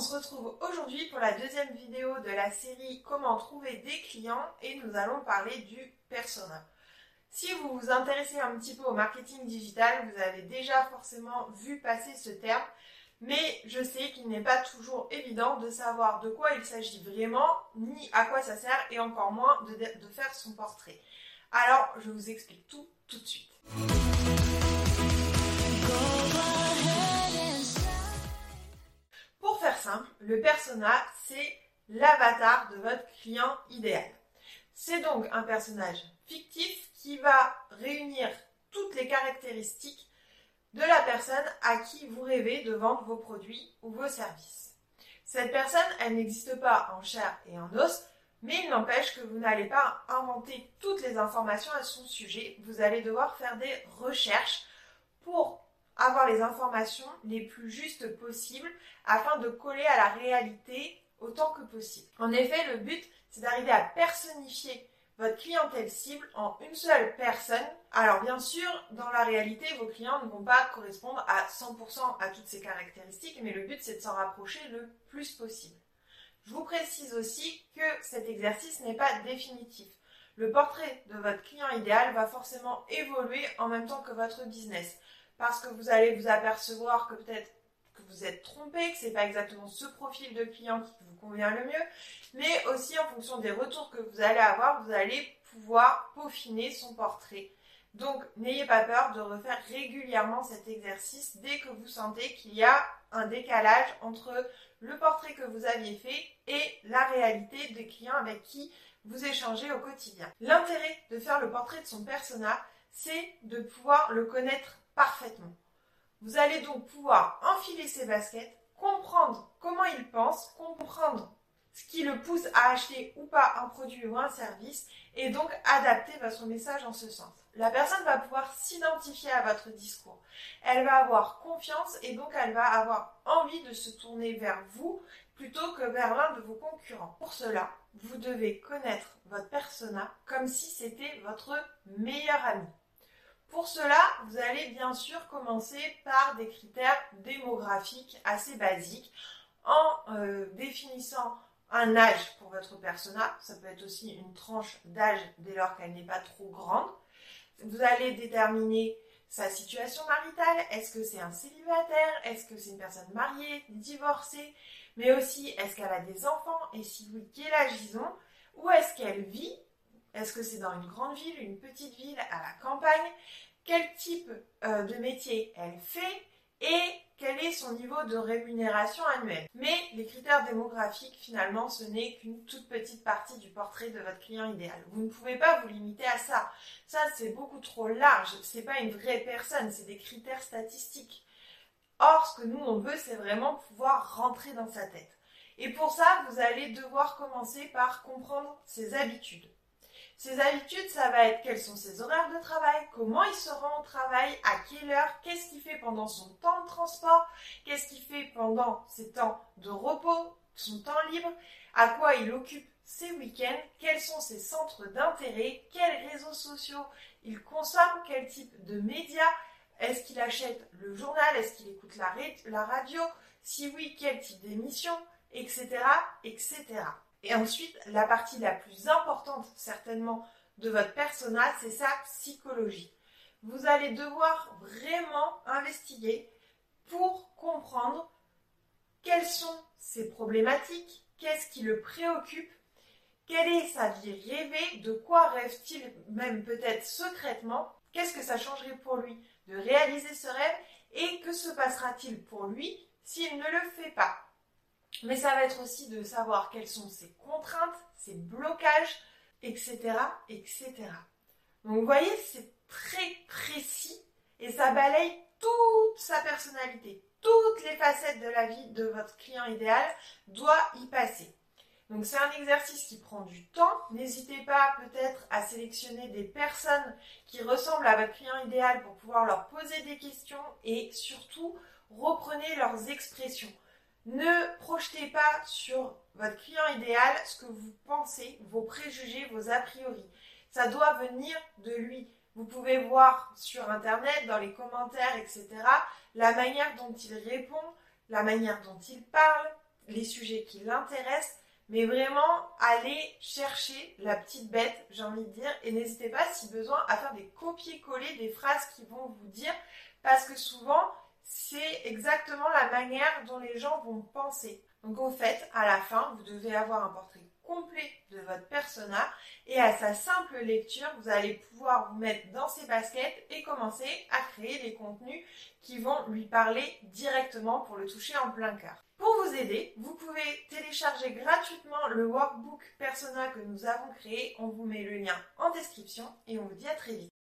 on se retrouve aujourd'hui pour la deuxième vidéo de la série Comment trouver des clients et nous allons parler du persona. Si vous vous intéressez un petit peu au marketing digital, vous avez déjà forcément vu passer ce terme, mais je sais qu'il n'est pas toujours évident de savoir de quoi il s'agit vraiment, ni à quoi ça sert, et encore moins de, de faire son portrait. Alors, je vous explique tout tout de suite. Simple, le persona, c'est l'avatar de votre client idéal. C'est donc un personnage fictif qui va réunir toutes les caractéristiques de la personne à qui vous rêvez de vendre vos produits ou vos services. Cette personne, elle n'existe pas en chair et en os, mais il n'empêche que vous n'allez pas inventer toutes les informations à son sujet. Vous allez devoir faire des recherches pour avoir les informations les plus justes possibles afin de coller à la réalité autant que possible. En effet, le but, c'est d'arriver à personnifier votre clientèle cible en une seule personne. Alors bien sûr, dans la réalité, vos clients ne vont pas correspondre à 100% à toutes ces caractéristiques, mais le but, c'est de s'en rapprocher le plus possible. Je vous précise aussi que cet exercice n'est pas définitif. Le portrait de votre client idéal va forcément évoluer en même temps que votre business parce que vous allez vous apercevoir que peut-être que vous êtes trompé, que c'est pas exactement ce profil de client qui vous convient le mieux, mais aussi en fonction des retours que vous allez avoir, vous allez pouvoir peaufiner son portrait. Donc, n'ayez pas peur de refaire régulièrement cet exercice dès que vous sentez qu'il y a un décalage entre le portrait que vous aviez fait et la réalité des clients avec qui vous échangez au quotidien. L'intérêt de faire le portrait de son persona, c'est de pouvoir le connaître parfaitement. Vous allez donc pouvoir enfiler ses baskets, comprendre comment il pense, comprendre ce qui le pousse à acheter ou pas un produit ou un service et donc adapter votre message en ce sens. La personne va pouvoir s'identifier à votre discours. Elle va avoir confiance et donc elle va avoir envie de se tourner vers vous plutôt que vers l'un de vos concurrents. Pour cela, vous devez connaître votre persona comme si c'était votre meilleur ami. Pour cela, vous allez bien sûr commencer par des critères démographiques assez basiques en euh, définissant un âge pour votre persona. Ça peut être aussi une tranche d'âge dès lors qu'elle n'est pas trop grande. Vous allez déterminer sa situation maritale. Est-ce que c'est un célibataire? Est-ce que c'est une personne mariée, divorcée? Mais aussi, est-ce qu'elle a des enfants? Et si oui, quel âge ils ont? Où est-ce qu'elle vit? Est-ce que c'est dans une grande ville, une petite ville, à la campagne? Quel type euh, de métier elle fait? Et quel est son niveau de rémunération annuelle? Mais les critères démographiques, finalement, ce n'est qu'une toute petite partie du portrait de votre client idéal. Vous ne pouvez pas vous limiter à ça. Ça, c'est beaucoup trop large. C'est pas une vraie personne, c'est des critères statistiques. Or, ce que nous, on veut, c'est vraiment pouvoir rentrer dans sa tête. Et pour ça, vous allez devoir commencer par comprendre ses habitudes. Ses habitudes, ça va être quels sont ses horaires de travail, comment il se rend au travail, à quelle heure, qu'est-ce qu'il fait pendant son temps de transport, qu'est-ce qu'il fait pendant ses temps de repos, son temps libre, à quoi il occupe ses week-ends, quels sont ses centres d'intérêt, quels réseaux sociaux il consomme, quel type de médias, est-ce qu'il achète le journal, est-ce qu'il écoute la, radio, si oui, quel type d'émission, etc., etc. Et ensuite, la partie la plus importante certainement de votre persona, c'est sa psychologie. Vous allez devoir vraiment investiguer pour comprendre quelles sont ses problématiques, qu'est-ce qui le préoccupe, quelle est sa vie rêvée, de quoi rêve-t-il même peut-être secrètement, qu'est-ce que ça changerait pour lui de réaliser ce rêve et que se passera-t-il pour lui s'il ne le fait pas. Mais ça va être aussi de savoir quelles sont ses contraintes, ses blocages, etc., etc. Donc vous voyez, c'est très précis et ça balaye toute sa personnalité. Toutes les facettes de la vie de votre client idéal doit y passer. Donc c'est un exercice qui prend du temps. N'hésitez pas peut-être à sélectionner des personnes qui ressemblent à votre client idéal pour pouvoir leur poser des questions et surtout reprenez leurs expressions. Ne projetez pas sur votre client idéal ce que vous pensez, vos préjugés, vos a priori. Ça doit venir de lui. Vous pouvez voir sur Internet, dans les commentaires, etc., la manière dont il répond, la manière dont il parle, les sujets qui l'intéressent, mais vraiment allez chercher la petite bête, j'ai envie de dire, et n'hésitez pas si besoin à faire des copier-coller des phrases qui vont vous dire, parce que souvent c'est exactement la manière dont les gens vont penser. Donc au fait, à la fin, vous devez avoir un portrait complet de votre persona et à sa simple lecture, vous allez pouvoir vous mettre dans ses baskets et commencer à créer des contenus qui vont lui parler directement pour le toucher en plein cœur. Pour vous aider, vous pouvez télécharger gratuitement le workbook persona que nous avons créé. On vous met le lien en description et on vous dit à très vite.